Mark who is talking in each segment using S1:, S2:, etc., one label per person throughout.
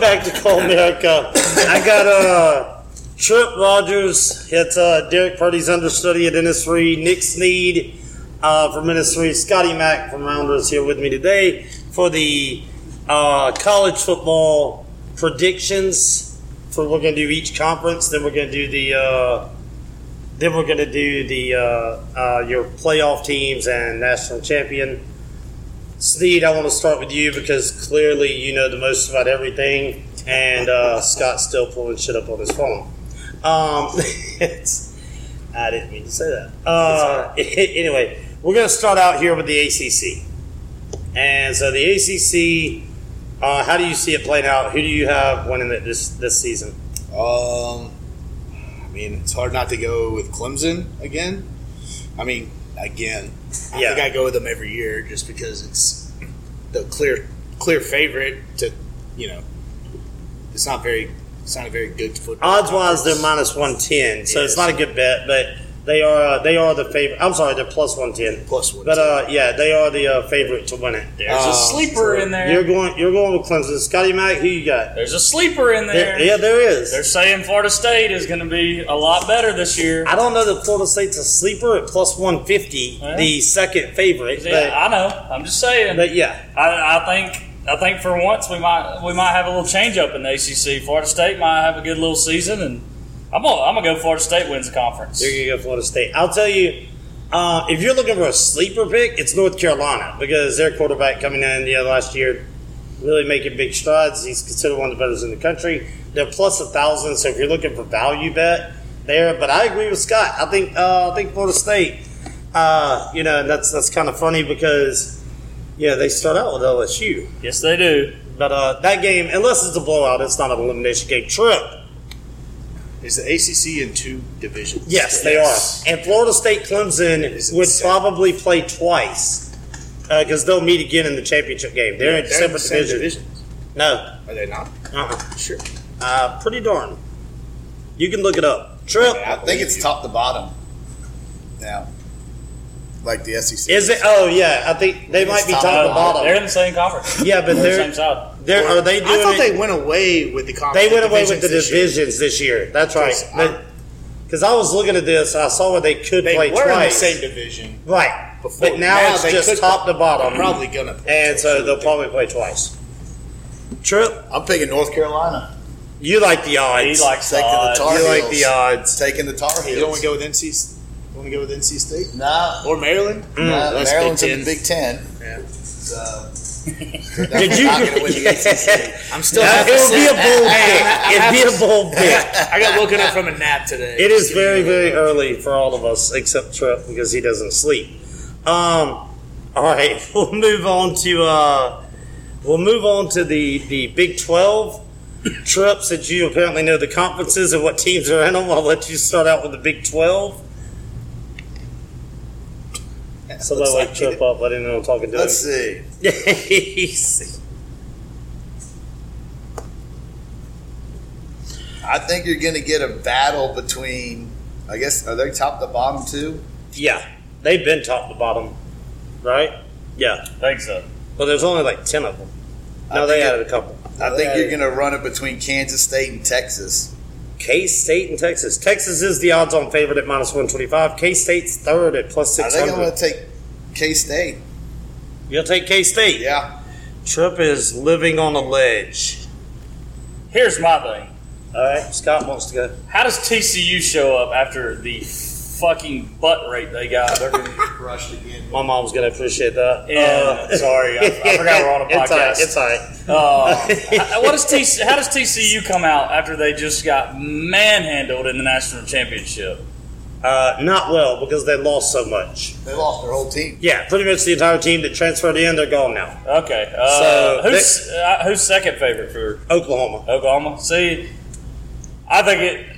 S1: Back to Colemerica. I got uh, Trip Rogers. It's uh, Derek Purdy's understudy at NS3. Nick Snead uh, from NS3. Scotty Mack from Rounders here with me today for the uh, college football predictions. For we're going to do each conference. Then we're going to do the. Uh, then we're going to do the uh, uh, your playoff teams and national champion. Snead, I want to start with you because clearly you know the most about everything, and uh, Scott's still pulling shit up on his phone. Um, I didn't mean to say that. Uh, anyway, we're going to start out here with the ACC. And so the ACC, uh, how do you see it playing out? Who do you have winning it this, this season?
S2: Um, I mean, it's hard not to go with Clemson again. I mean, again, I
S1: Yeah.
S2: think I go with them every year just because it's the clear, clear favorite to, you know, it's not very, it's not a very good football.
S1: Odds wise, they're minus 110, so
S2: Yeah,
S1: it's not a good bet, but they are uh, they are the favorite. I'm sorry, they're plus 110.
S2: plus one.
S1: But uh, yeah, they are the uh, favorite to win it.
S3: There's
S2: Uh,
S3: a sleeper in there.
S1: You're going you're going with Clemson. Scotty Mack, who you got?
S3: There's a sleeper in there.
S1: There, yeah, there is.
S3: They're saying Florida State is going to be a lot better this year.
S1: I don't know that Florida State's a sleeper at plus 150,
S3: Well.
S1: the second favorite.
S3: Yeah, I know. I'm just saying.
S1: But, but yeah,
S3: I, I think I think for once we might we might have a little change up in the ACC. Florida State might have a good little season, and I'm gonna I'm gonna go Florida State wins the conference.
S1: There you're to go Florida State. I'll tell you, uh, if you're looking for a sleeper pick, it's North Carolina because their quarterback coming in the last year really making big strides. He's considered one of the best in the country. They're plus a thousand, so if you're looking for value bet there, but I agree with Scott. I think uh, I think Florida State. Uh, you know, that's that's kind of funny because yeah, they start out with LSU,
S3: Yes, they do.
S1: but uh, that game, unless it's a blowout, it's not an elimination game. Trip.
S2: Is the ACC in two divisions?
S1: Yes, they are. And Florida State Clemson
S2: Is
S1: would
S2: seven?
S1: probably play twice because they'll meet again in the championship game. They're in
S2: They're in
S1: separate
S2: the same
S1: divisions.
S2: divisions.
S1: No,
S2: Are they not?
S1: uh-uh.
S2: Sure.
S1: uh, pretty darn. You can look it up. Trip.
S2: I think it's top to bottom now. Like the SEC.
S1: Is it? Oh yeah, I think they might be
S2: top
S1: top
S2: to
S1: to
S3: Uh,
S1: bottom.
S3: They're in the same conference.
S1: Yeah, but
S3: They're the
S1: they're
S3: same side.
S1: They're are they doing
S2: I thought
S1: it?
S2: they went away with the conference.
S1: They went away with the
S2: divisions this year.
S1: this year. That's right.
S2: Because I-
S1: Because I was looking at this, I saw where they could
S2: They
S1: play
S2: were in the same division
S1: Right,
S2: before.
S1: but now, it's just
S2: could-
S1: top to bottom,
S2: Probably gonna. play
S1: and so they'll probably play twice. Trip,
S2: I'm picking North Carolina.
S1: you like the odds?
S3: He likes
S2: Taking the
S3: odds.
S2: Tar
S1: you like the odds?
S2: Taking the Tar Heels. You don't want to go with NC? You want to go with NC State
S4: No,
S2: or Maryland? Mm.
S4: no
S2: that's
S4: Maryland's
S2: Big
S4: in the Big Ten.
S2: Yeah.
S4: So
S1: Did you?
S4: not gonna win the
S2: I'm still.
S1: It would be a bold pick. It'd be a bold pick.
S2: I got woken up from a nap today.
S1: It is very, very early for all of us, except Trip because he doesn't sleep. Um, all right, we'll move on to uh, we'll move on to the the Big Twelve. Trip, since you apparently know the conferences and what teams are in them, I'll let you start out with the Big Twelve. Somebody
S2: Looks
S1: like
S2: like
S1: Trip
S2: it.
S1: up. I didn't know I'm talking to
S4: Let's
S1: him.
S4: see. I think you're going to get a battle between. I guess are they top to bottom too?
S1: yeah, they've been top to bottom, right? Yeah, I
S3: think so.
S1: but there's only like ten of them. No, they added
S4: it-
S1: a couple.
S4: I think you're going to run it between Kansas State and Texas.
S1: K State and Texas. Texas is the odds on favorite at minus 125. K State's third at plus
S4: I think I'm going to take K State.
S1: You'll take K State.
S4: Yeah.
S1: Trip is living on a ledge.
S3: Here's my thing.
S1: All right, Scott wants to go.
S3: How does TCU show up after the fucking butt rate they got?
S4: They're going to get crushed again.
S1: My mom's going to appreciate that.
S3: Yeah,
S1: Uh,
S3: sorry, I, I forgot we're on a
S1: It's all right.
S3: podcast.
S1: It's all right.
S3: Uh, what does TC, how does TCU come out after they just got manhandled in the national championship?
S1: Uh, not well because they lost so much.
S4: They lost their whole team.
S1: Yeah, pretty much the entire team that transferred in, they're gone now.
S3: Okay, uh,
S1: So,
S3: who's uh, who's second favorite for
S1: Oklahoma.
S3: Oklahoma? See, I think it.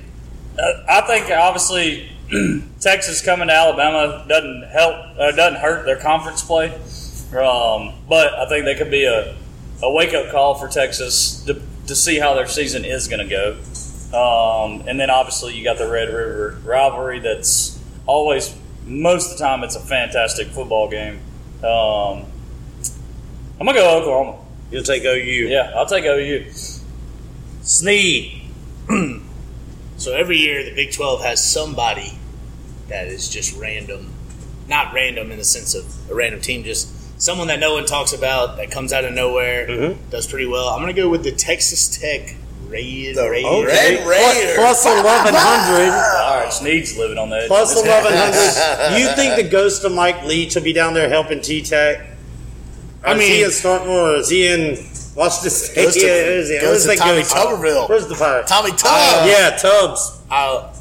S3: uh, I think obviously Texas coming to Alabama doesn't help. Uh, doesn't hurt their conference play. Um, but I think they could be a, a wake up call for Texas to, to see how their season is going to go. Um, and then obviously you got the Red River rivalry. That's always most of the time it's a fantastic football game. Um, I'm gonna go Oklahoma.
S1: You'll take OU.
S3: Yeah, I'll take OU.
S1: Snead.
S2: So every year, the Big 12 has somebody that is just random. Not random in the sense of a random team, just someone that no one talks about that comes out of nowhere,
S1: Mhm.
S2: does pretty well. I'm going to go with the Texas Tech Raiders.
S4: The
S2: Raiders.
S4: Red Raiders.
S1: Plus 1100.
S3: All right, Snead's living on that.
S1: Plus 1100. You think the ghost of Mike Leach will be down there helping T Tech?
S2: I
S1: is he in Starkmore is he in Washington State?
S4: Goes to,
S1: Yeah, where's he?
S4: goes
S1: Where's
S4: to Tommy? Tuberville.
S1: Where's the pirate?
S4: Tommy Tubb.
S2: Uh,
S1: yeah, Tubbs.
S2: I,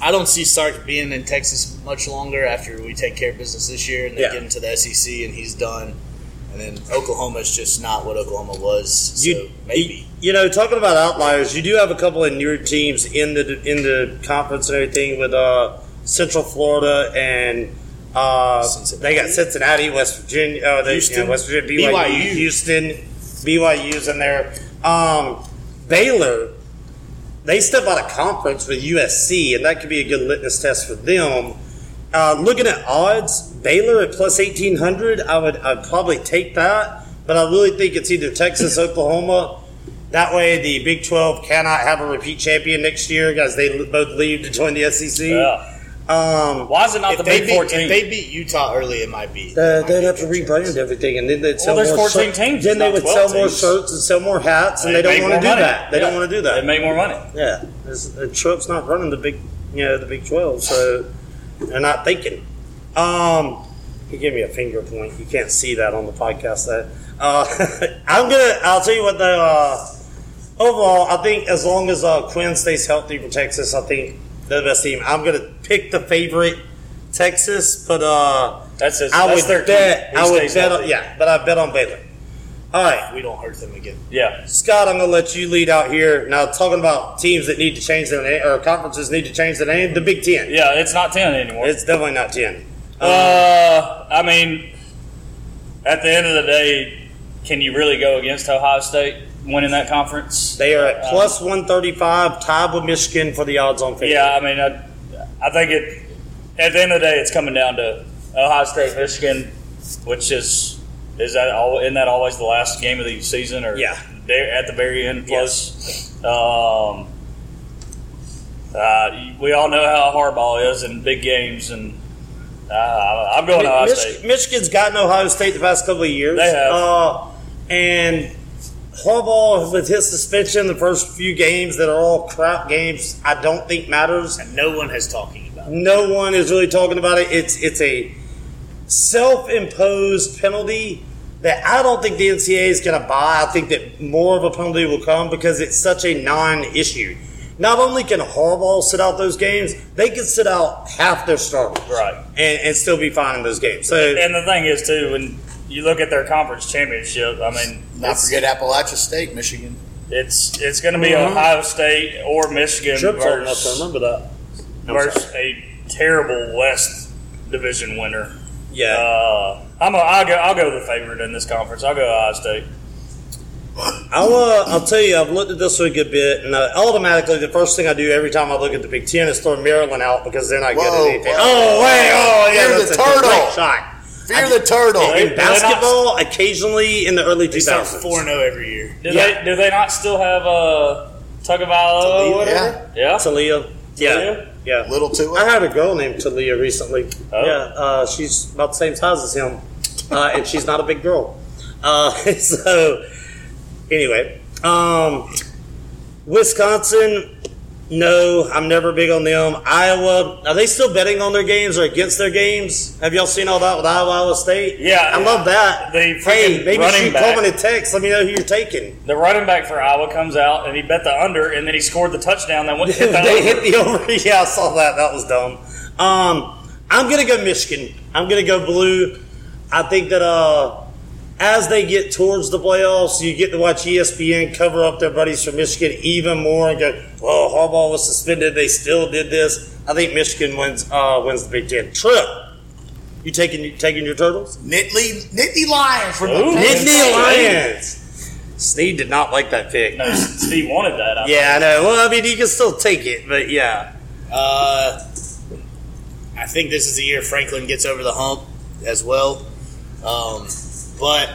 S2: I don't see Sark being in Texas much longer after we take care of business this year and they
S1: Yeah.
S2: get into the SEC and he's done. And then Oklahoma is just not what Oklahoma was. So
S1: You,
S2: maybe.
S1: You, you know, talking about outliers, you do have a couple of newer teams in the in the conference and everything with uh, Central Florida and uh, they got Cincinnati, West Virginia, uh, they,
S2: Houston.
S1: yeah, West Virginia, BYU,
S2: BYU.
S1: Houston, BYU's in there. Um, Baylor, they step out of conference with USC, and that could be a good litmus test for them. Uh, looking at odds, Baylor at plus eighteen hundred, I would I'd probably take that, but I really think it's either Texas, Oklahoma. That way, the Big Twelve cannot have a repeat champion next year, guys. They both leave to join the SEC.
S3: Yeah.
S1: Um,
S3: Why is it not the Big
S2: beat,
S3: 14?
S2: if they beat Utah early, it might be.
S1: uh, they'd
S2: be
S1: have to rebrand
S2: chance.
S1: everything, and then they'd sell
S3: there's
S1: more
S3: 14
S1: shirts.
S3: teams,
S1: Then they would
S3: 12
S1: sell more
S3: teams.
S1: shirts and sell more hats, and they,
S3: make
S1: don't want to do
S3: money.
S1: that. They don't want to do that.
S3: They make more money.
S1: Yeah, the Trump's not running the big, you know, the Big Twelve, so they're not thinking. Um, he gave me a finger point. You can't see that on the podcast. That uh, I'm gonna. I'll tell you what. The uh, overall, I think as long as uh, Quinn stays healthy for Texas, I think they're the best team. I'm gonna pick the favorite, Texas, but uh,
S3: That's his,
S1: I
S3: that's
S1: would
S3: their key.
S1: bet. I would bet. On, yeah, but I bet on Baylor. All right.
S2: We don't hurt them again.
S3: Yeah.
S1: Scott, I'm going to let you lead out here. Now, talking about teams that need to change their name, or conferences need to change their name, the Big Ten.
S3: Yeah, it's not 10 anymore.
S1: It's definitely not 10.
S3: Uh, I mean, at the end of the day, can you really go against Ohio State winning that conference?
S1: they are at
S3: Um,
S1: plus 135, tied with Michigan for the odds on favorite.
S3: Yeah, I mean, I, I think it. At the end of the day, it's coming down to Ohio State, Michigan, which is is that all? Isn't that always the last game of the season, or
S1: Yeah.
S3: at the very end? Plus, um, uh, we all know how Harbaugh is in big games, and uh, I'm going to Ohio
S1: Mich-
S3: State.
S1: Michigan's gotten Ohio State the past couple of years.
S3: They have.
S1: Uh, and Harbaugh, with his suspension, the first few games that are all crap games, I don't think matters.
S2: And no one has talking about it.
S1: No one is really talking about it. It's it's a self-imposed penalty that I don't think the NCAA is going to buy. I think that more of a penalty will come because it's such a non-issue. Not only can Harbaugh sit out those games, they can sit out half their starters,
S3: Right.
S1: and, and still be fine in those games. So
S3: And the thing is, too, when you look at their conference championship, I mean,
S4: Not forget Appalachia State, Michigan.
S3: it's it's going to be
S1: Mhm.
S3: Ohio State or Michigan
S1: Trips old to
S3: versus,
S1: remember that. I'm
S3: versus a terrible West Division winner.
S1: Yeah,
S3: Uh, I'm a, I'll go. I'll go the favorite in this conference. I'll go Ohio State.
S1: I'll uh, I'll tell you, I've looked at this one a good bit, and uh, automatically the first thing I do every time I look at the Big Ten is throw Maryland out because they're not good
S4: Whoa,
S1: at anything.
S4: whoa.
S1: Oh wait, oh yeah,
S4: Fear
S1: that's
S4: the
S1: a
S4: turtle.
S1: great shot.
S4: Fear the turtle.
S3: They-
S1: In
S3: do they not-
S1: basketball, occasionally in the early
S2: They
S1: 2000s.
S2: start 4 0 every year.
S3: Do
S1: Yeah.
S3: they do they not still have uh, Tagovailoa
S4: Talia,
S3: or whatever? Yeah.
S1: Talia. Yeah,
S3: Talia?
S1: yeah.
S4: Little too.
S1: I had a girl named Talia recently.
S3: Oh.
S1: Yeah, uh, she's about the same size as him, uh, and she's not a big girl. Uh, so, anyway, um, Wisconsin. No, I'm never big on them. Iowa, are they still betting on their games or against their games? Have y'all seen all that with Iowa, Iowa State?
S3: Yeah,
S1: I love that.
S3: The
S1: hey, maybe shoot
S3: back.
S1: Coleman a text. Let me know who you're taking.
S3: The running back for Iowa comes out and he bet the under, and then he scored the touchdown. That went hit the
S1: they
S3: over.
S1: hit the over. Yeah, I saw that. That was dumb. Um, I'm gonna go Michigan. I'm gonna go blue. I think that uh, as they get towards the playoffs, you get to watch ESPN cover up their buddies from Michigan even more and go, "Well, Harbaugh was suspended. They still did this." I think Michigan wins. Uh, wins the Big Ten. Trip. You taking taking your turtles?
S4: Nittany, Nittany Lions from
S3: Ooh.
S4: the
S1: Nittany Lions. Snead did not like that pick.
S3: No, Steve wanted that. I
S1: Yeah, I know. Well, I mean, you can still take it, but yeah.
S2: Uh, I think this is the year Franklin gets over the hump as well. Um, but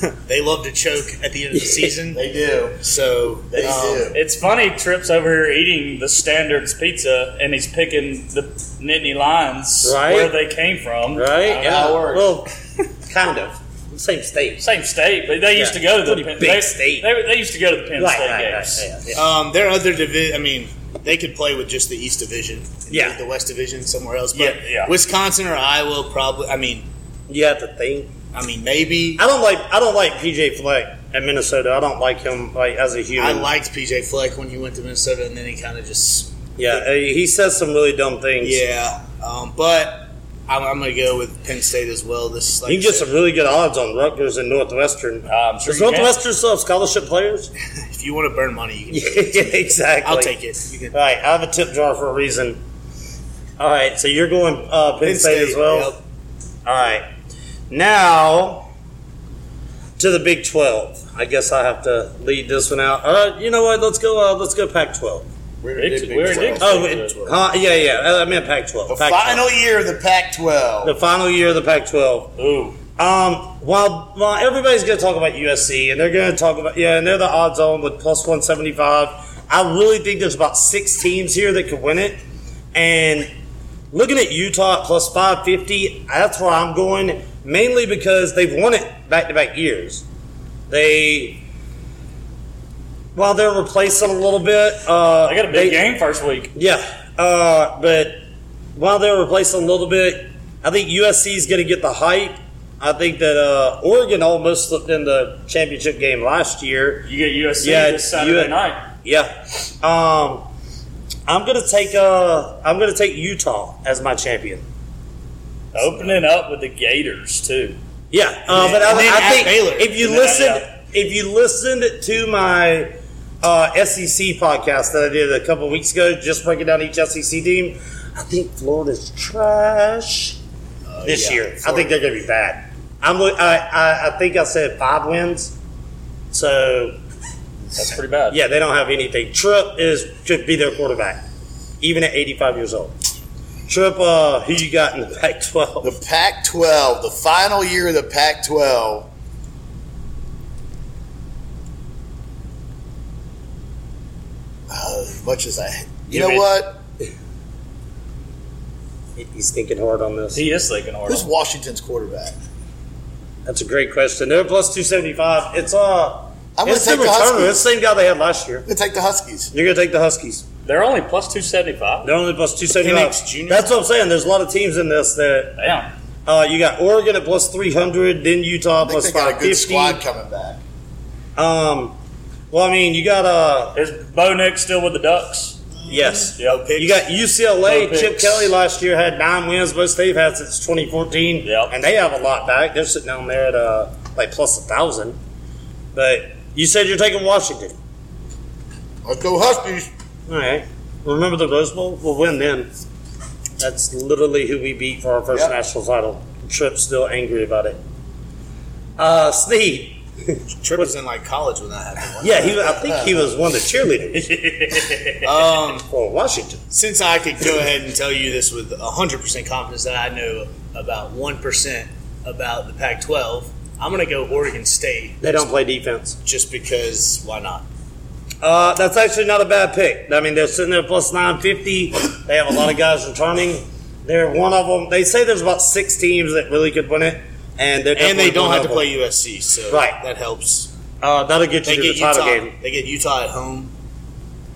S2: they love to choke at the end of the season.
S4: They do.
S2: So
S4: They
S2: um,
S4: do.
S3: It's funny, Trips over here eating the Standards pizza, and he's picking the Nittany Lions
S1: Right.
S3: where they came from.
S1: Right?
S4: know how works.
S1: Well, kind of. Same state.
S3: Same state, but they used
S1: Yeah,
S3: to go to the Penn,
S1: big
S3: they,
S1: state.
S3: They, they used to go to the Penn
S1: Right,
S3: State
S1: right, right,
S3: games.
S1: yeah, yeah.
S2: um, their other division. I mean, they could play with just the East Division. and
S1: Yeah.
S2: the West Division somewhere else. But
S3: Yeah, yeah.
S2: Wisconsin or Iowa probably. I mean,
S1: You have to think.
S2: I mean maybe.
S1: I don't like I don't like PJ Fleck at Minnesota. I don't like him like as a human.
S2: I liked PJ Fleck when he went to Minnesota, and then he kind of just
S1: yeah, uh, he says some really dumb things.
S2: yeah. Um, but I'm, I'm going to go with Penn State as well. This like
S1: You get some really good odds on Rutgers and Northwestern.
S3: I'm sure
S1: Does. Northwestern still have scholarship players?
S2: if you want to burn money, you can.
S1: yeah, exactly.
S2: I'll take it.
S1: All right, I have a tip jar for a reason. All right, so you're going uh, Penn,
S2: Penn
S1: State, as well.
S2: yep.
S1: All right, now to the Big Twelve. I guess I have to lead this one out. All right, you know what? Let's go. Uh, let's go Pac-12.
S4: We're
S3: Big-
S4: Big
S3: we're
S4: 12.
S1: Oh, it, huh, yeah, yeah. I meant Pac-12.
S4: The
S1: Pac-12.
S4: final year of the Pac-12.
S1: the final year of the Pac-12.
S3: Ooh,
S1: Um, while while everybody's going to talk about USC and they're going to talk about yeah, and they're the odds on with plus one seventy five. I really think there's about six teams here that could win it, and looking at Utah at plus five fifty, that's where I'm going. Mainly because they've won it back to back years. They while they're replacing a little bit, uh,
S3: I got a
S1: they-
S3: big game first week.
S1: yeah, uh, but while they're replacing a little bit, I think USC is going to get the hype. I think that uh, Oregon almost slipped in the championship game last year.
S3: You get USC
S1: Yeah,
S3: this Saturday
S1: you-
S3: night.
S1: Yeah, um, I'm going to take uh, I'm going to take Utah as my champion.
S3: Opening up with the Gators too.
S1: Yeah, uh, but
S2: then- and then
S1: I, I think
S2: Baylor.
S1: if you listened,
S3: yeah.
S1: if you listened to my uh, SEC podcast that I did a couple weeks ago, just breaking down each SEC team, I think Florida's trash this
S2: yeah,
S1: year. I think they're going to be bad. I'm. I, I, I think I said five wins. So
S3: That's pretty bad.
S1: yeah, they don't have anything. Trip is could be their quarterback, even at 85 years old. Trip, uh, who you got in the Pac-12?
S4: The Pac-12, the final year of the Pac-12. Uh, as much as I, you
S1: Give
S4: know
S1: it-
S4: what?
S1: He's thinking hard on this.
S3: He is thinking hard.
S4: Who's Washington's quarterback?
S1: That's a great question. They're plus 275. It's uh,
S4: I'm going
S1: it's
S4: to
S1: the
S4: take the
S1: returner.
S4: Huskies.
S1: It's the same guy they had last year.
S4: I'm going to take the Huskies.
S1: You're gonna take the Huskies.
S3: They're only plus two seventy five.
S1: They're only plus 275. That's what I'm saying. There's a lot of teams in this that
S3: Damn.
S1: uh, you got Oregon at plus 300, then Utah
S4: I think
S1: plus
S4: they got a good squad coming back.
S1: Um, well, I mean, you got uh,
S3: Is Bo Nix still with the Ducks?
S1: yes.
S3: Yep.
S1: You got UCLA.
S3: Bo
S1: Chip
S3: Picks.
S1: Kelly last year had nine wins. Most they've had since 2014.
S3: Yep.
S1: And they have a lot back. They're sitting down there at uh, like plus a thousand. But you said you're taking Washington.
S4: Let's go Huskies.
S1: All right. Remember the Rose Bowl? We'll win then. That's literally who we beat for our first
S4: Yep.
S1: national title. Trip's still angry about it. Uh, Snead.
S2: Trip was in like college when that happened.
S1: Yeah, he. I think he was one of the cheerleaders
S2: Um,
S1: for Washington.
S2: since I could go ahead and tell you this with 100% confidence that I know about 1% about the Pac 12, I'm going to go Oregon State
S1: They don't play defense.
S2: just because why not?
S1: Uh, that's actually not a bad pick. I mean, they're sitting there plus 950. They have a lot of guys returning. They're one of them. They say there's about six teams that really could win it, and they're
S2: And they don't have to
S1: them.
S2: play USC, so
S1: Right.
S2: that helps.
S1: Uh, that'll get you
S2: They
S1: to
S2: get
S1: the title
S2: Utah.
S1: game.
S2: They get Utah at home.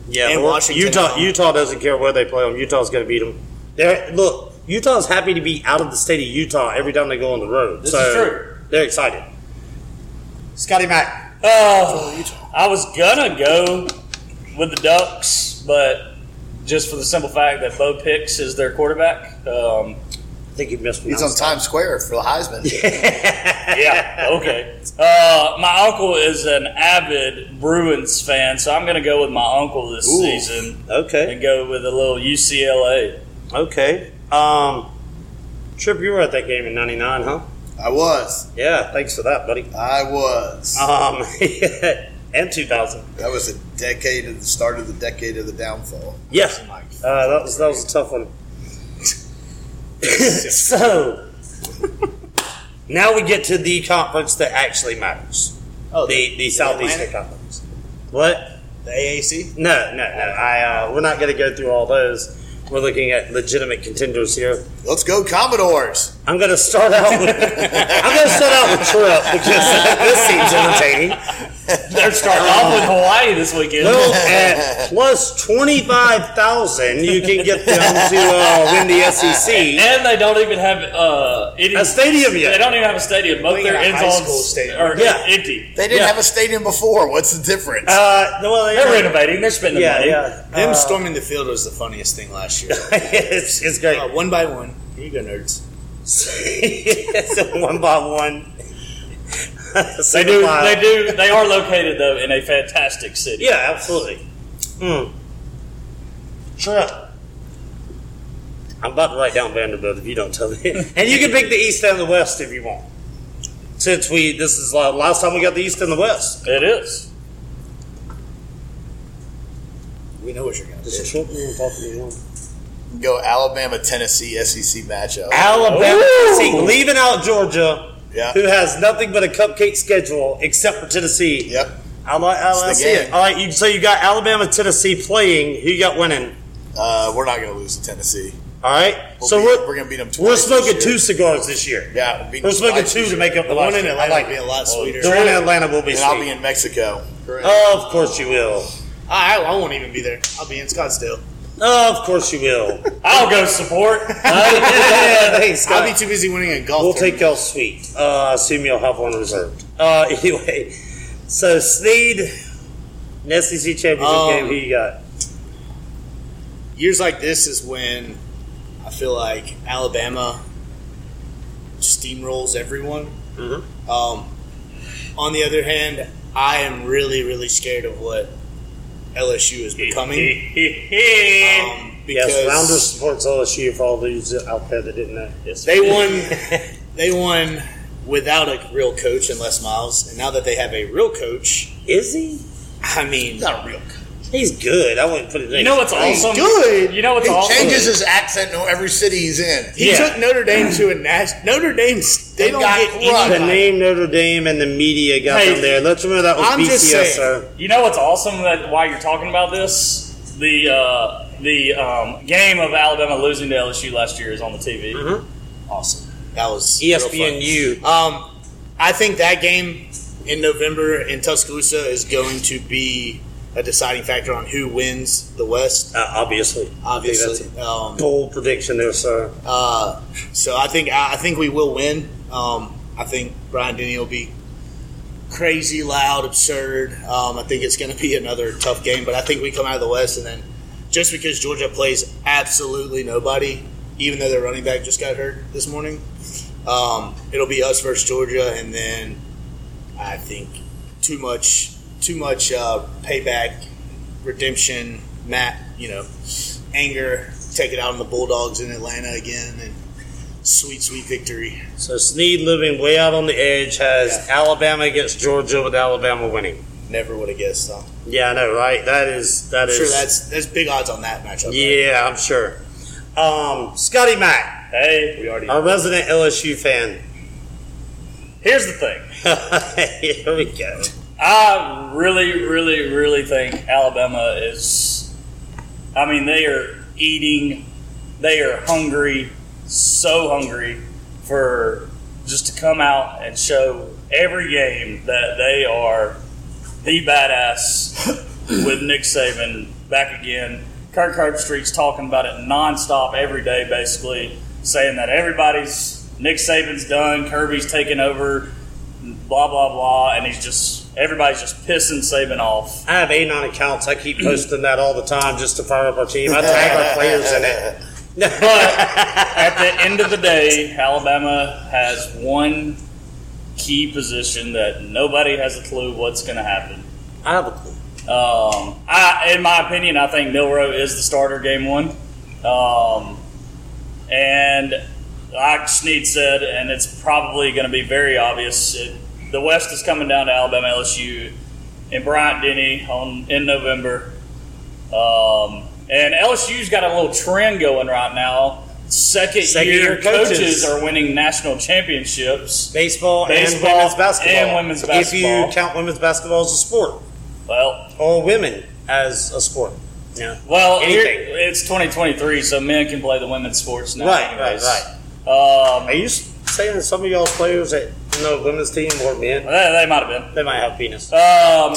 S1: Yeah,
S2: and Washington
S1: Utah.
S2: at home.
S1: Utah doesn't care where they play them. Utah's going to beat them. They're look. Utah's happy to be out of the state of Utah every time they go on the road.
S3: This
S1: so
S3: is true.
S1: They're excited. Scotty Mack.
S3: Oh, I was gonna go with the Ducks, but just for the simple fact that Bo Picks is their quarterback. Um,
S1: I think he missed.
S4: He's on Times Square for the Heisman.
S3: yeah, okay. Uh, my uncle is an avid Bruins fan, so I'm gonna go with my uncle this
S4: Ooh.
S3: season
S1: Okay.
S3: and go with a little UCLA.
S1: Okay. Um, Trip, you were at that game in '99, huh?
S4: I was.
S1: Yeah. Thanks for that, buddy.
S4: I was.
S1: Um, and 2000.
S4: That was a decade of the start of the decade of the downfall.
S1: Yeah. Uh, that was that was a tough one. so, Now we get to the conference that actually matters.
S2: Oh,
S1: The the Southeastern
S2: Atlantic?
S1: Conference. What?
S2: the AAC.
S1: No, no, no. I uh, we're not going to go through all those. We're looking at legitimate contenders here.
S4: Let's go Commodores.
S1: I'm going to start out with I'm going to start out with Trip because this seems entertaining.
S3: They're starting off with Hawaii this weekend.
S1: Well, at plus twenty five thousand, you can get them to uh, win the SEC.
S3: and they don't even have uh, any,
S1: A stadium yet.
S3: They don't even have a stadium. Both their end
S2: high
S3: zones
S2: school stadium.
S3: are
S1: Yeah.
S3: empty.
S4: They didn't
S1: Yeah.
S4: have a stadium before. What's the difference?
S1: Uh, well,
S3: They're
S1: yeah,
S3: renovating. They're spending
S1: yeah,
S3: money.
S1: yeah.
S2: Them
S1: Uh,
S2: storming the field was the funniest thing last year.
S1: it's it's great.
S2: Uh, one by one. Here you go, nerds.
S1: it's one by one.
S3: They do. They do. They are located though in a fantastic city.
S1: Yeah, absolutely. Hmm. Sure. I'm about to write down Vanderbilt if you don't tell me. and you can pick the East and the West if you want. Since we, this is the last time we got the East and the West.
S3: It is.
S2: We know what you're gonna
S1: This is
S2: do.
S1: short one, talk to me one.
S4: go Alabama, Tennessee, SEC matchup.
S1: Alabama,
S3: Ooh.
S1: see, leaving out Georgia,
S4: Yeah.
S1: who has nothing but a cupcake schedule except for Tennessee.
S4: Yep.
S1: I like. I, I see
S4: game.
S1: it. All right, you, so you got Alabama, Tennessee playing. Who you got winning?
S4: Uh, we're not going to lose to Tennessee.
S1: All right.
S4: We'll
S1: so
S4: beat-
S1: we're
S4: we're going to beat them. Twice
S1: we're smoking
S4: this
S1: two
S4: year.
S1: cigars this year.
S4: Yeah, we'll beat
S1: We're
S4: them
S1: smoking
S4: twice
S1: two
S4: this
S1: to
S4: year.
S1: make up the
S2: The one
S1: last
S2: in
S1: year. I
S2: Atlanta
S1: like
S2: would be a lot sweeter.
S1: The one in Atlanta will be
S4: And I'll be
S1: sweet.
S4: in Mexico. Correct.
S1: Of course you will.
S2: I, I won't even be there. I'll be in Scottsdale.
S1: Of course you will.
S3: I'll go support.
S1: thanks,
S2: I'll be too busy winning a golf.
S1: We'll
S2: tournament.
S1: take y'all sweet. Uh, I assume you'll have one reserved. Uh, anyway, so Snead, an SEC championship
S2: Um,
S1: game. Who you got?
S2: years like this is when I feel like Alabama steamrolls everyone.
S1: Mhm.
S2: Um, on the other hand, I am really, really scared of what LSU is becoming. Um, because
S1: Yes, Rounder supports LSU for all these out there that didn't know.
S3: Yes.
S2: they won. they won without a real coach in Les Miles, and now that they have a real coach,
S1: Is he?
S2: I mean,
S4: Not a real.
S1: He's good. I wouldn't put it.
S3: You know what's
S4: He's
S3: awesome?
S4: good.
S3: You know what's awesome.
S4: he
S3: awesome?
S4: changes his accent in every city he's in.
S2: he
S1: Yeah.
S2: took Notre Dame to a national. Notre Dame, they
S4: They
S2: don't
S4: got
S2: get
S4: crushed.
S1: The
S2: anybody.
S1: name Notre Dame and the media got
S3: Hey,
S1: them there. Let's remember that was
S2: I'm just
S1: BCS,
S3: You know what's awesome that why you're talking about this? The uh, the um, game of Alabama losing to LSU last year is on the TV.
S2: Awesome. That was real fun.
S1: ESPNU.
S2: Um, I think that game in November in Tuscaloosa is going to be a deciding factor on who wins the West.
S1: Uh, obviously,
S2: Obviously,
S1: that's
S2: um,
S1: a bold prediction there, sir.
S2: uh, so I think I I think we will win. Um, I think Bryant Denny will be crazy, loud, absurd. Um, I think it's going to be another tough game, but I think we come out of the West, and then just because Georgia plays absolutely nobody, even though their running back just got hurt this morning, um, it'll be us versus Georgia, and then I think too much, too much uh, payback, redemption, Matt, you know, anger, take it out on the Bulldogs in Atlanta again, and sweet, sweet victory.
S1: So Snead living way out on the edge has Alabama against Georgia with Alabama winning.
S2: Never would have guessed. So.
S1: Yeah, I know, right? That is that
S2: I'm
S1: is
S2: sure that's there's big odds on that matchup. right?
S1: yeah, I'm sure. Um, Scotty Mack,
S3: Hey, we already.
S1: our resident LSU fan.
S3: Here's the thing.
S1: Here we go.
S3: I really, really, really think Alabama is. I mean, they are eating. They are hungry, so hungry for just to come out and show every game that they are the badass with Nick Saban back again. Kirk Herbstreit's talking about it nonstop every day, basically saying that everybody's Nick Saban's done, Kirby's taken over, blah blah blah, and he's just everybody's just pissing Saban off.
S1: I have Anon accounts. I keep posting that all the time just to fire up our team. I tag our players in it.
S3: But at the end of the day, Alabama has one key position that nobody has a clue what's going to happen.
S1: I have a clue.
S3: Um, I, in my opinion, I think Milroe is the starter game one. Um, and like Snead said, and it's probably going to be very obvious, it, the West is coming down to Alabama, LSU, and Bryant Denny on in November. Um, and LSU's got a little trend going right now second,
S1: Second
S3: year,
S1: year coaches.
S3: coaches. are winning national championships.
S1: Baseball, and
S3: Baseball
S1: women's basketball.
S3: and women's basketball.
S1: If you count women's basketball as a sport,
S3: Well,
S1: or women as a sport. Yeah.
S3: well, it's 2023, so men can play the women's sports now.
S1: Right,
S3: anyways.
S1: right,
S3: Um,
S1: Are you saying that some of y'all's players that know women's team or men,
S3: they, they might have been.
S1: they might have penis?
S3: Um,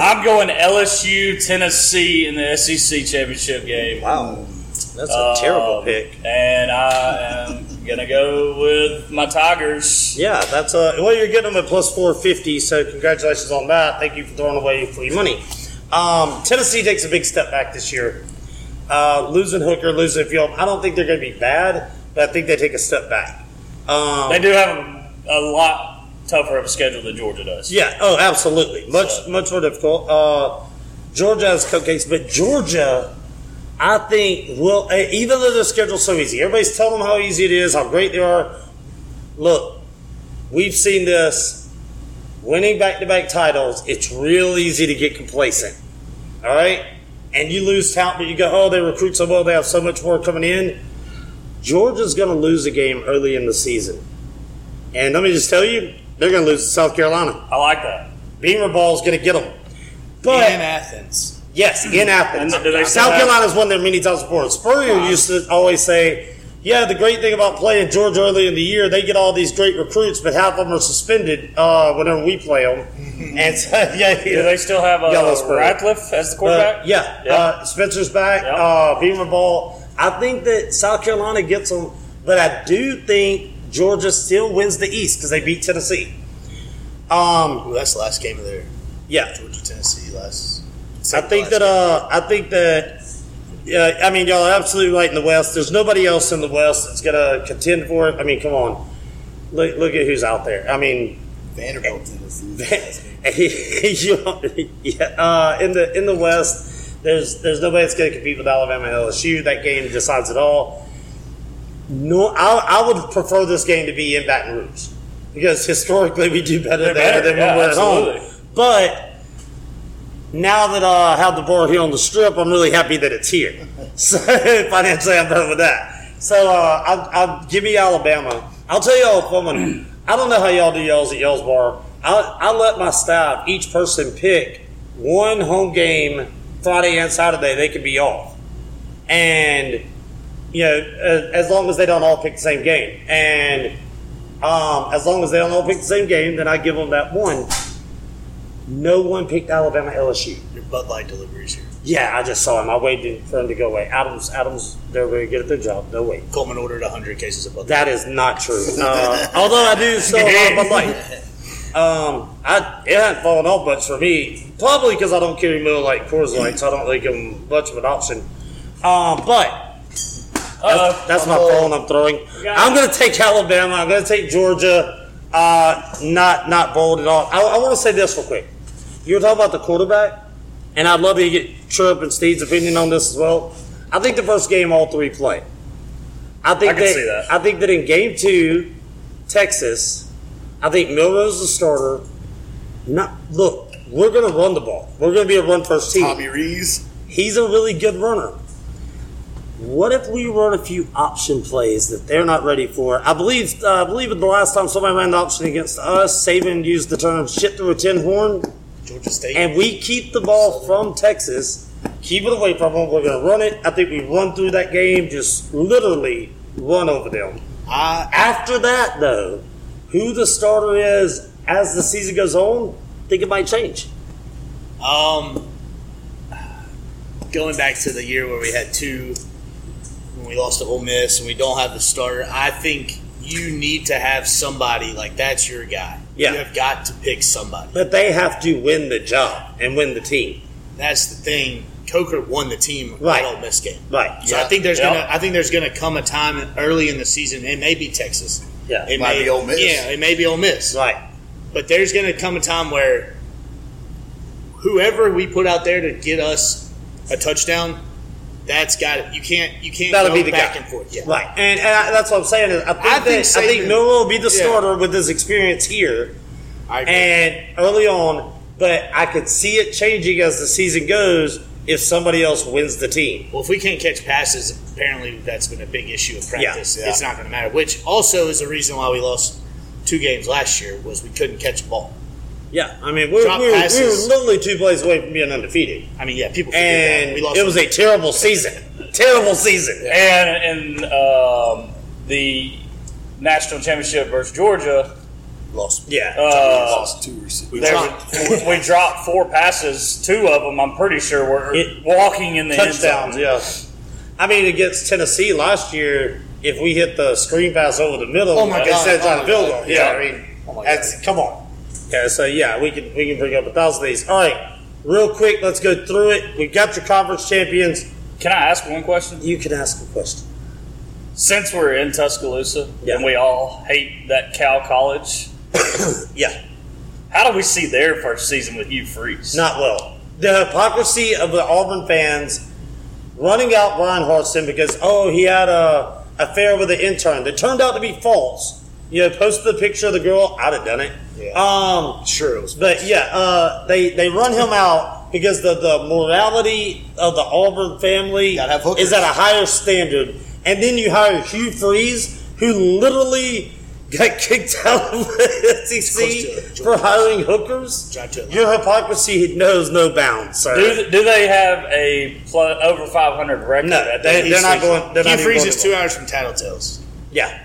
S3: I'm going LSU, Tennessee in the SEC championship game.
S1: Wow, that's a terrible
S3: Um,
S1: pick.
S3: And I am gonna go with my Tigers.
S1: Yeah, that's a well you're getting them at plus four fifty, so congratulations on that. Thank you for throwing away free money. Um, Tennessee takes a big step back this year. Uh, losing Hooker, losing Field. I don't think they're going to be bad, but I think they take a step back. Um,
S3: They do have a, lot tougher of a schedule than Georgia does.
S1: Yeah. Oh, absolutely. Much
S3: So-
S1: much more difficult. Uh, Georgia has cupcakes, but Georgia, I think, will eh, even though their schedule's so easy, everybody's telling them how easy it is, how great they are. Look, we've seen this. Winning back-to-back titles, it's real easy to get complacent. All right, and you lose talent, but you go, oh, they recruit so well, they have so much more coming in. Georgia's going to lose a game early in the season, and let me just tell you, they're going to lose to South Carolina.
S3: I like that.
S1: Beamer Ball is going to get them. But
S2: in Athens.
S1: yes, in Athens,
S3: And do they still
S1: South
S3: have-
S1: Carolina's won there many times before. Spurrier used to always say, "Yeah, the great thing about playing Georgia early in the year, they get all these great recruits, but half of them are suspended uh, whenever we play them." and so, yeah,
S3: Do they still have
S1: Yellow
S3: uh,
S1: Spur.
S3: Radcliffe as the
S1: but,
S3: quarterback?
S1: yeah,
S3: Yeah.
S1: Uh, Spencer's back.
S3: Yep.
S1: Uh, Beamer Ball. I think that South Carolina gets them, but I do think Georgia still wins the East because they beat Tennessee. Um,
S2: Ooh, that's the last game of their
S1: yeah,
S2: Georgia Tennessee last.
S1: I think that uh, I think that yeah, I mean y'all are absolutely right in the West. There's nobody else in the West that's gonna contend for it. I mean, come on, look look at who's out there. I mean,
S4: Vanderbilt, Tennessee.
S1: yeah, uh, in the in the West, there's there's nobody that's gonna compete with Alabama and LSU. That game decides it all. No, I, I would prefer this game to be in Baton Rouge because historically we do better
S3: They're
S1: there
S3: better,
S1: than
S3: yeah,
S1: when we're at home. But now that I have the bar here on the strip, I'm really happy that it's here. So financially, I'm done with that. So uh, I'll, I'll give me Alabama. I'll tell y'all fun I don't know how y'all do y'all's at y'all's bar. I, I let my staff, each person, pick one home game Friday and Saturday they could be off, and you know as, as long as they don't all pick the same game, and um, as long as they don't all pick the same game, then I give them that one. No one picked Alabama LSU.
S2: Your Bud Light deliveries here.
S1: Yeah, I just saw him. I waited for him to go away. Adams, Adams, they're very good at their job. No wait.
S2: Coleman ordered 100 cases of Bud Light.
S1: That is not true. Uh, although I do still have Bud Light. Um, I it hasn't fallen off much for me. Probably because I don't carry Miller and Coors Light, so I don't really give them much of an option. Um, but that's, that's my phone I'm throwing. I'm going to take Alabama. I'm going to take Georgia. Uh, not not bold at all. I, I want to say this real quick. You were talking about the quarterback, and I'd love to get Trip and Steve's opinion on this as well. I think the first game all three play. I think
S3: I see that.
S1: I think that in game two, Texas, I think Miller Milroe's the starter. Not look, we're going to run the ball. We're going to be a run first team.
S4: Tommy Rees.
S1: He's a really good runner. What if we run a few option plays that they're not ready for? I believe uh, I believe the last time somebody ran the option against us, Saban used the term "shit through a tin horn,"
S2: Georgia State.
S1: and we keep the ball from Texas, keep it away from them. We're going to run it. I think we run through that game, just literally run over them.
S2: I,
S1: After that, though, who the starter is as the season goes on, I think it might change.
S2: um, going back to the year where we had two, we lost to Ole Miss and we don't have the starter, I think you need to have somebody like that's your guy.
S1: Yeah.
S2: You have got to pick somebody.
S1: But they have to win the job and win the team.
S2: That's the thing. Coker won the team
S1: Right.
S2: at Ole Miss game.
S1: Right.
S2: So I think there's
S3: Yeah.
S2: gonna I think there's gonna come a time early in the season. It may be Texas.
S1: Yeah.
S2: It
S4: Might
S2: may
S4: be Ole Miss.
S2: Yeah, it may be Ole Miss.
S1: Right.
S2: But there's gonna come a time where whoever we put out there to get us a touchdown, that's got it. You can't you can't
S1: That'll
S2: go
S1: be the
S2: back
S1: guy.
S2: and forth. Yeah.
S1: Right, and, and I, that's what I'm saying. Is I think
S2: I
S1: that
S2: think
S1: I think Miller will be the
S2: Yeah.
S1: starter with his experience here and early on. But I could see it changing as the season goes if somebody else wins the team.
S2: Well, if we can't catch passes, apparently that's been a big issue in practice.
S4: Yeah.
S2: It's not going to matter. Which also is the reason why we lost two games last year was we couldn't catch a ball.
S1: Yeah, I mean, we're,
S2: Drop
S1: we were, we were
S2: passes.
S1: literally two plays away from being undefeated.
S2: I mean, yeah, people forget that.
S1: And
S2: We lost
S1: it was a terrible season. Terrible season.
S3: And in um, the national championship versus Georgia,
S4: Lost.
S1: Yeah.
S3: uh,
S4: lost two receivers.
S3: there
S2: dropped
S3: was- we dropped four passes. Two of them, I'm pretty sure, were
S1: It-
S3: walking in the end
S1: touchdowns,
S3: zone.
S1: yeah. I mean, against Tennessee last year, if we hit the screen pass over the middle
S2: Oh my God.
S1: instead of trying
S2: Oh
S1: to
S2: my
S1: field
S2: God.
S1: goal, yeah,
S3: Yeah.
S1: I mean,
S2: Oh my
S1: that's come on. Yeah, so yeah, we can we can bring up a thousand of these. All right, real quick, let's go through it. We've got your conference champions.
S3: Can I ask one question?
S1: You can ask a question.
S3: Since we're in Tuscaloosa
S1: Yeah.
S3: and we all hate that Cal College,
S1: Yeah,
S3: how do we see their first season with Hugh, Freeze?
S1: not well. The hypocrisy of the Auburn fans running out Bryan Harsin because oh he had a affair with an intern that turned out to be false. You know, posted the picture of the girl. I'd have done it.
S2: Yeah.
S1: Um,
S2: Sure, it.
S1: But yeah, uh, they they run him out because the, the morality of the Auburn family
S4: Gotta have hookers.
S1: is at a higher standard, and then you hire Hugh Freeze, who literally got kicked out of the SEC for hiring hookers.
S2: Drive to.
S1: Your hypocrisy knows no bounds, sir.
S3: Do, do they have a pl- over 500 record?
S1: No,
S3: at
S1: they-
S3: the
S1: they're not going. They're
S2: Hugh
S1: not
S2: Freeze
S1: going
S2: is
S1: to
S2: two
S1: bowl.
S2: hours from Tattletales.
S1: Yeah,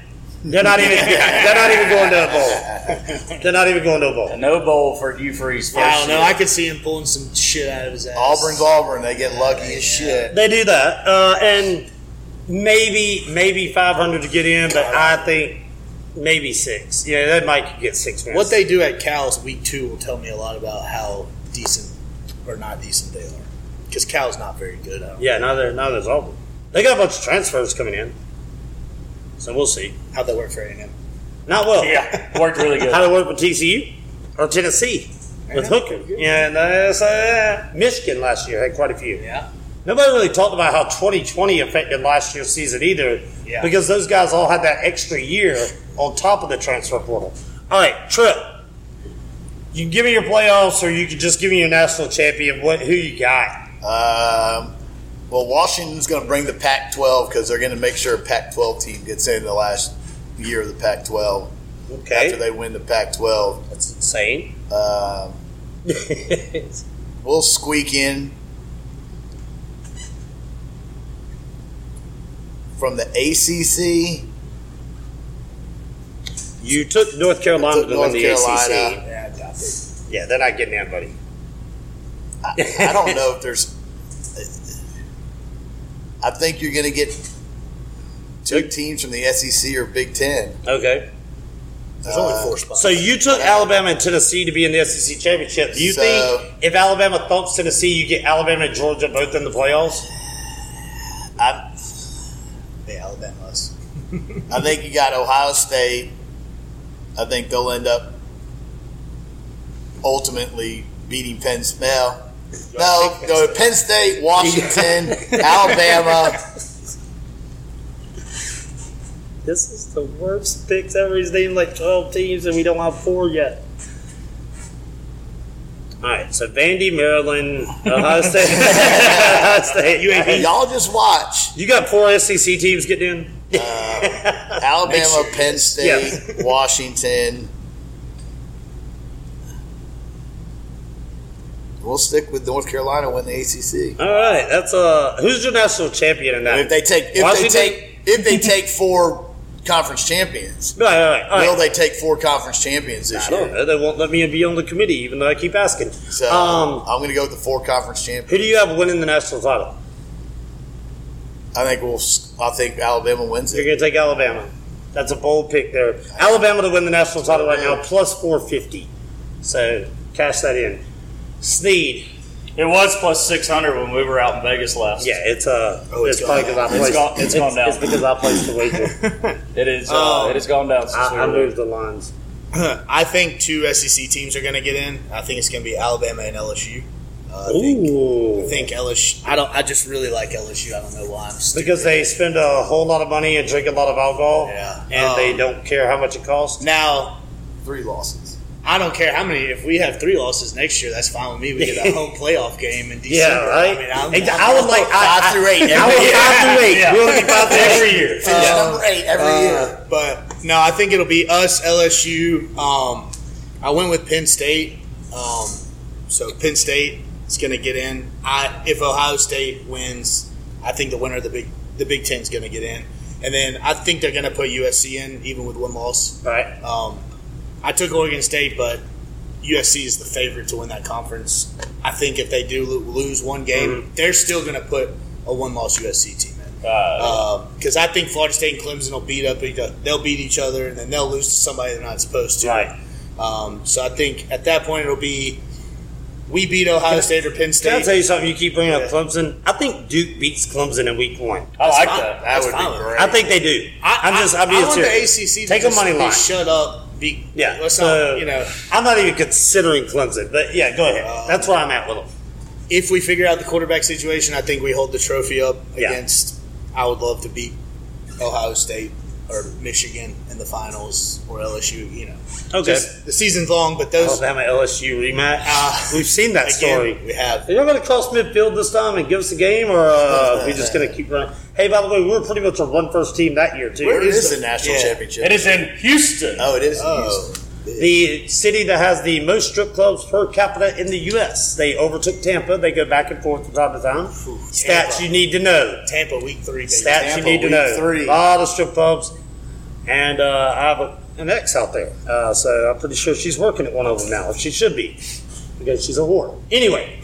S1: they're not even. they're not even going to a bowl. They're not even going to a bowl.
S3: No bowl for Hugh Freeze. First
S2: I don't know.
S3: year.
S2: I could see him pulling some shit out of his ass.
S4: Auburn's Auburn. They get lucky as shit.
S1: They do that, uh, and maybe maybe 500 to get in, but I think maybe six. Yeah, that might get six wins.
S2: What they do at Cal's week two will tell me a lot about how decent or not decent they are. Because Cal's not very good. I don't
S1: Yeah, now they're now there's Auburn. They got a bunch of transfers coming in, so we'll see.
S2: How'd that worked for A&M?
S1: Not well.
S3: Yeah, worked really good.
S1: How it work with TCU or Tennessee with Hooker. Yeah, and uh, uh, Michigan last year had quite a few.
S2: Yeah.
S1: Nobody really talked about how 2020 affected last year's season either,
S2: Yeah.
S1: because those guys all had that extra year on top of the transfer portal. All right, Trip. You can give me your playoffs, or you can just give me your national champion. What? Who you got?
S4: Um, well, Washington's going to bring the Pac-12 because they're going to make sure a Pac-12 team gets in the last year of the Pac-12
S1: Okay,
S4: after they win the Pac-12.
S1: that's insane.
S4: Um, we'll squeak in from the ACC.
S1: you took North Carolina
S4: Took
S1: to win the
S4: Carolina.
S1: ACC.
S2: Yeah, I doubt it.
S1: Yeah, they're not getting in, buddy.
S4: I, I don't know if there's. I think you're going to get two teams from the SEC or Big Ten.
S1: Okay.
S2: There's only
S4: Uh,
S2: four spots.
S1: So you took Alabama and Tennessee to be in the SEC championship. Do you
S4: So-
S1: think if Alabama thumps Tennessee, you get Alabama and Georgia both in the playoffs?
S4: I,
S2: yeah, Alabama was.
S4: I think you got Ohio State. I think they'll end up ultimately beating Penn State. No, no, Penn State, Washington, Alabama.
S1: This is the worst picks ever. He's named like 12 teams, and we don't have four yet. All right, so Vandy, Maryland, Ohio State, Ohio State. You,
S4: Hey, y'all just watch.
S1: you got four SEC teams getting in.
S4: Uh, Alabama, Penn State, Washington. We'll stick with North Carolina win the ACC.
S1: All right, that's uh, who's your national champion in that?
S4: If they take, if
S1: Washington?
S4: they take, if they take four conference champions,
S1: Right, right, right.
S4: will they take four conference champions this
S1: I don't
S4: year?
S1: know. They won't let me be on the committee, even though I keep asking.
S4: So
S1: um,
S4: I'm going to go with the four conference champions.
S1: who do you have winning the national title?
S4: I think we'll. I think Alabama wins it.
S1: You're going to take Alabama. That's a bold pick there. Alabama to win the national title right now, plus 450. So cash that in. Snead.
S3: It was plus 600 when we were out in Vegas last.
S1: Yeah, it's uh,
S2: Oh,
S1: it's,
S2: it's
S1: probably
S2: gone
S1: because I
S3: It's
S1: placed.
S3: gone- it's gone down.
S1: It's because I placed the wager.
S3: It is. Uh,
S2: Um,
S3: it has gone down since we
S1: I, I moved the lines.
S2: I think two SEC teams are going to get in. I think it's going to be Alabama and LSU. Uh, I think,
S1: Ooh.
S2: I think LSU. I don't. I just really like LSU. I don't know why. I'm.
S1: Because they spend a whole lot of money and drink a lot of alcohol,
S2: Yeah.
S1: and they
S2: Um,
S1: don't care how much it costs.
S2: now
S4: Three losses.
S2: I don't care how many. If we have three losses next year, that's fine with me. We get a home playoff game in December.
S1: Yeah, right.
S2: I mean, I'm,
S1: Ex-
S2: I'm-
S1: I would like I,
S4: Five
S1: I-
S4: through eight
S1: I
S4: every
S1: would
S4: year.
S1: five through eight.
S3: Yeah.
S1: We want to be five through
S3: Every
S1: eight.
S3: year.
S4: Finish
S2: Uh,
S4: number eight every
S2: Uh,
S4: year.
S2: But no, I think it'll be us, LSU. Um, I went with Penn State. Um, so Penn State is going to get in. I if Ohio State wins, I think the winner of the Big the Big Ten is going to get in. And then I think they're going to put USC in, even with one loss.
S1: Right.
S2: Um, I took Oregon State, but USC is the favorite to win that conference. I think if they do lose one game,
S1: Mm-hmm.
S2: they're still going to put a one-loss USC team in
S3: Uh,
S2: because I think Florida State and Clemson will beat up each other. They'll beat each other, and then they'll lose to somebody they're not supposed to.
S1: Right.
S2: Um, so I think at that point it'll be we beat Ohio State or Penn State.
S1: Can I
S2: State.
S1: tell you something? You keep bringing up Clemson. I think Duke beats Clemson in week one.
S3: I like
S2: fine.
S3: that.
S4: That
S2: That's
S4: would
S2: fine
S4: be great.
S1: I think they do.
S2: I,
S1: I'm just.
S2: I,
S1: I'm being
S2: I want the. ACC to
S1: Take a
S2: just
S1: money line.
S2: Shut up. Be,
S1: Yeah.
S2: Let's
S1: so
S2: not. You know,
S1: I'm not even considering Clemson, but yeah, go ahead.
S2: Uh,
S1: That's where I'm at with them.
S2: if we figure out the quarterback situation, I think we hold the trophy up
S1: Yeah.
S2: against. I would love to beat Ohio State or Michigan in the finals or LSU. You know,
S1: Okay.
S2: Just- the season's long, but those
S1: Alabama LSU rematch.
S2: Ah.
S1: We've seen that
S2: again
S1: story.
S2: we have.
S1: Are you going to cross midfield this time and give us a game, or uh, we just going to keep running? Hey, by the way, we were pretty much a run first team that year too.
S4: Where
S2: is
S4: is
S2: the-
S4: the national
S2: yeah.
S4: championship?
S3: it is in Houston.
S4: Oh, it is.
S2: Oh.
S4: Houston.
S1: the city that has the most strip clubs per capita in the U.S. They overtook Tampa. They go back and forth from time to time. Stats
S2: Tampa.
S1: you need to know.
S2: Tampa week three. Baby.
S1: Stats you need to
S4: week
S1: know.
S4: three.
S1: A lot of strip clubs, and uh, I have a, an ex out there, uh, so I'm pretty sure she's working at one of them now. She should be because she's a whore. Anyway, uh,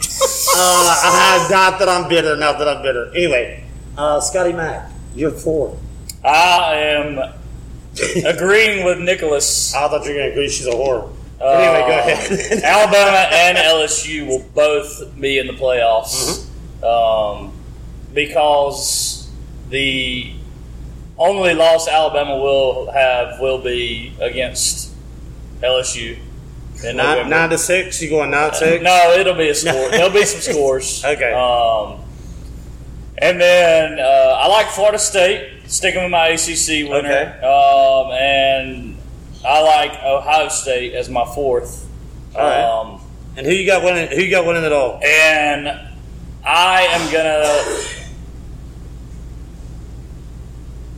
S1: I, not that I'm bitter. Not that I'm bitter. Anyway, uh, Scotty Mack, you're four.
S3: I am agreeing with Nicholas.
S1: I thought you were going to agree she's a whore.
S3: Uh,
S1: anyway, go ahead.
S3: Alabama and LSU will both be in the playoffs
S1: Mm-hmm.
S3: um, because the only loss Alabama will have will be against LSU in
S1: Nine, nine, to six. You going nine to six?
S3: No, it'll be a score. There'll be some scores.
S1: Okay.
S3: Um, and then uh, I like Florida State, sticking with my ACC winner.
S1: Okay.
S3: Um, and I like Ohio State as my fourth.
S1: All right.
S3: Um,
S1: And who you got winning? Who you got winning it all?
S3: and I am gonna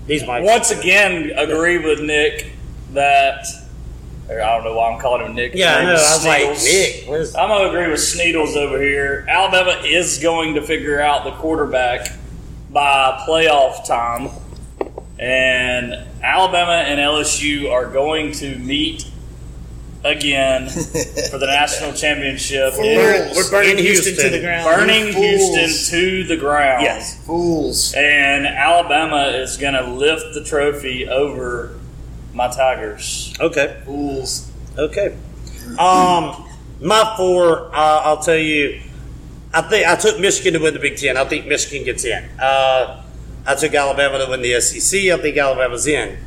S1: These might.
S3: once again agree with Nick that. Or I don't know why I'm calling him Nick.
S1: Yeah, I know. I was like,
S3: Sneedles.
S1: Nick, where's
S3: I'm gonna agree with Sneedles over here. Alabama is going to figure out the quarterback by playoff time, and Alabama and LSU are going to meet again for the national championship,
S2: We're,
S3: in
S2: we're burning
S1: In
S2: Houston, to the ground.
S3: burning Houston to the ground.
S1: Yes.
S4: Fools.
S3: and Alabama is going to lift the trophy over my Tigers.
S1: Okay.
S4: Fools.
S1: Okay. Um, my four. Uh, I'll tell you. I think I took Michigan to win the Big Ten. I think Michigan gets in. Uh, I took Alabama to win the SEC. I think Alabama's in.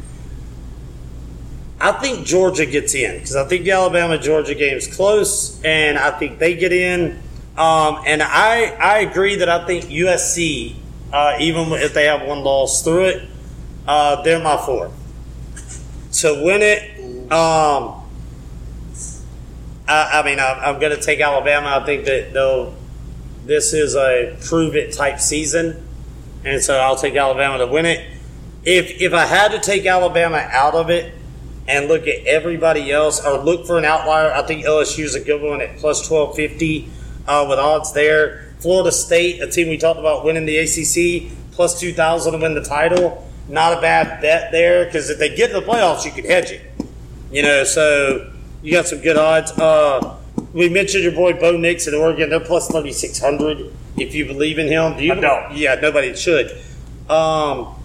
S1: I think Georgia gets in because I think the Alabama Georgia game is close, and I think they get in. Um, and I I agree that I think USC, uh, even if they have one loss through it, uh, they're my four to win it. Um, I, I mean, I, I'm going to take Alabama. I think that they'll. This is a prove it type season, and so I'll take Alabama to win it. If if I had to take Alabama out of it and look at everybody else, or look for an outlier, I think LSU is a good one at plus twelve fifty uh, with odds there. Florida State, a team we talked about winning the ACC, plus two thousand to win the title. Not a bad bet there because if they get to the playoffs, you could hedge it. You know, so you got some good odds. Uh, we mentioned your boy Bo Nix at Oregon. They're plus thirty six hundred. If you believe in him, do you?
S3: I don't.
S1: Yeah, nobody should. Um,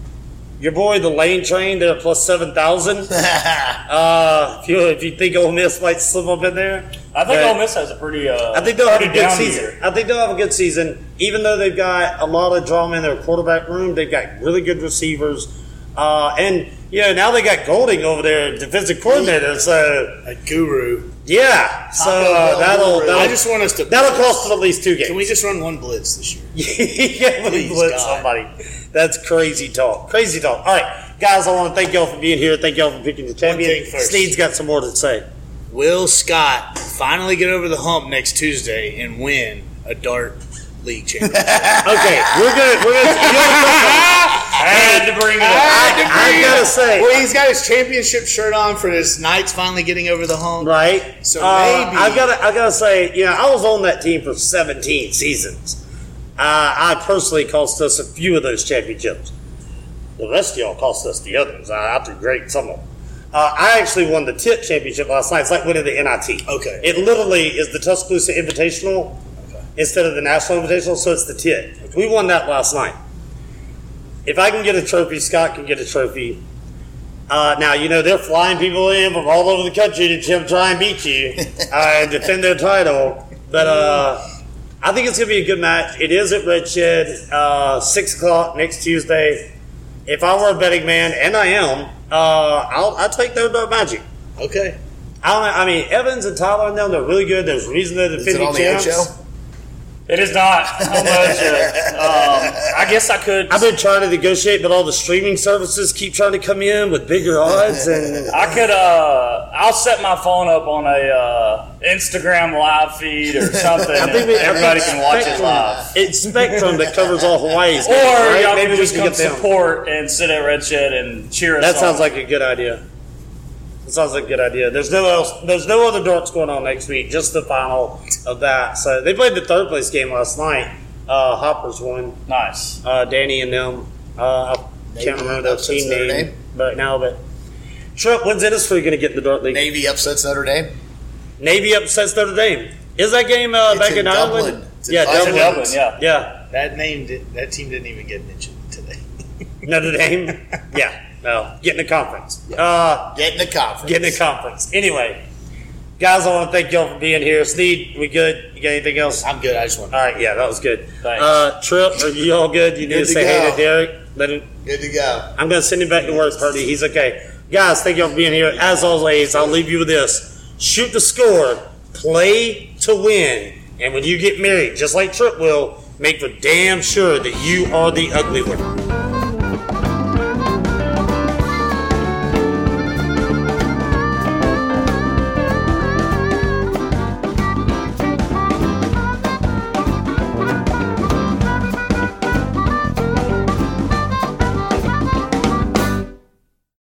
S1: your boy the Lane Train. They're plus seven thousand. uh, if you if you think Ole Miss might slip up in there,
S3: I think
S1: but-
S3: Ole Miss has a pretty. Uh,
S1: I think they'll have a good season.
S3: year.
S1: I think they'll have a good season, even though they've got a lot of drama in their quarterback room. They've got really good receivers, uh, and you know now they got Golding over there, defensive coordinator. So
S2: a guru.
S1: yeah, so uh, that'll that'll,
S2: I just want us to.
S1: that'll cost them at least two games.
S2: Can we just run one blitz this year?
S1: yeah, we
S2: Please,
S1: blitz
S2: God.
S1: somebody. That's crazy talk. Crazy talk. All right, guys, I want to thank y'all for being here. Thank y'all for picking the champion.
S2: thing first.
S1: Snead's got some more to say.
S2: Will Scott finally get over the hump next Tuesday and win a dart league championship?
S1: Okay, we're gonna we're gonna. You know,
S3: I had to bring it up.
S1: I gotta say,
S2: well, he's got his championship shirt on for his Knights finally getting over the hump.
S1: right?
S2: So
S1: Uh,
S2: maybe-
S1: I gotta I gotta say, you know, I was on that team for 17 seasons. Uh, I personally cost us a few of those championships. The rest of y'all cost us the others. I, I did great some of them. Uh, I actually won the TIT championship last night. It's like winning the NIT.
S2: Okay.
S1: It literally is the Tuscaloosa Invitational instead of the National Invitational, so it's the TIT. We won that last night. If I can get a trophy, Scott can get a trophy. Uh, now, you know, they're flying people in from all over the country to try- try and beat you uh, and defend their title. But uh, I think it's going to be a good match. It is at Red Shed, uh, 6 o'clock next Tuesday. If I were a betting man, and I am, uh, I'll, I'll take No Dark Magic.
S2: Okay.
S1: I don't know. I mean, Evans and Tyler and them, they're really good. There's reason they're
S4: Is it on the
S1: champs.
S3: It is not the um, I guess I could.
S1: I've been trying to negotiate, but all the streaming services keep trying to come in with bigger odds, and
S3: I could. Uh, I'll set my phone up on a uh, Instagram live feed or something.
S1: I think we,
S3: and everybody
S1: I
S3: can watch it live.
S1: It's Spectrum that covers all Hawaii's.
S3: Or
S1: right?
S3: y'all
S1: maybe
S3: can
S1: we
S3: just
S1: can
S3: come
S1: get them.
S3: support and sit at Red Shed and cheer us
S1: That
S3: on.
S1: sounds like a good idea. That sounds like a good idea. There's no else. There's no other darts going on next week. Just the final of that. So they played the third place game last night. Uh, Hoppers won.
S3: nice.
S1: Uh, Danny and them. Uh, I can't remember the
S4: upsets
S1: team
S4: Notre
S1: name
S4: Dame?
S1: right now, but Trump, when's Innisfree going to get in the dart league?
S4: Navy upsets Notre Dame.
S1: Navy upsets Notre Dame. Is that game uh, back
S4: in
S1: in,
S4: Dublin.
S1: Ireland?
S4: It's
S1: Yeah,
S4: Dublin.
S1: Dublin.
S3: Dublin, yeah.
S1: Yeah,
S2: That name did, that team didn't even get mentioned today.
S1: Notre Dame. yeah, no, getting a conference. Uh,
S4: Get in the conference.
S1: getting a conference. Anyway, guys, I want to thank y'all for being here. Snead, we good? You got anything else?
S2: I'm good. I just want
S1: All right, yeah, that was good.
S3: Thanks.
S1: Uh, Trip, are you all good? You need to say hey to Derek. Let him.
S4: Good to go.
S1: I'm to send him back to work, Purdy. He's okay. Guys, thank y'all for being here. As always, I'll leave you with this: shoot the score, play to win, and when you get married, just like Trip will, make for damn sure that you are the ugly one.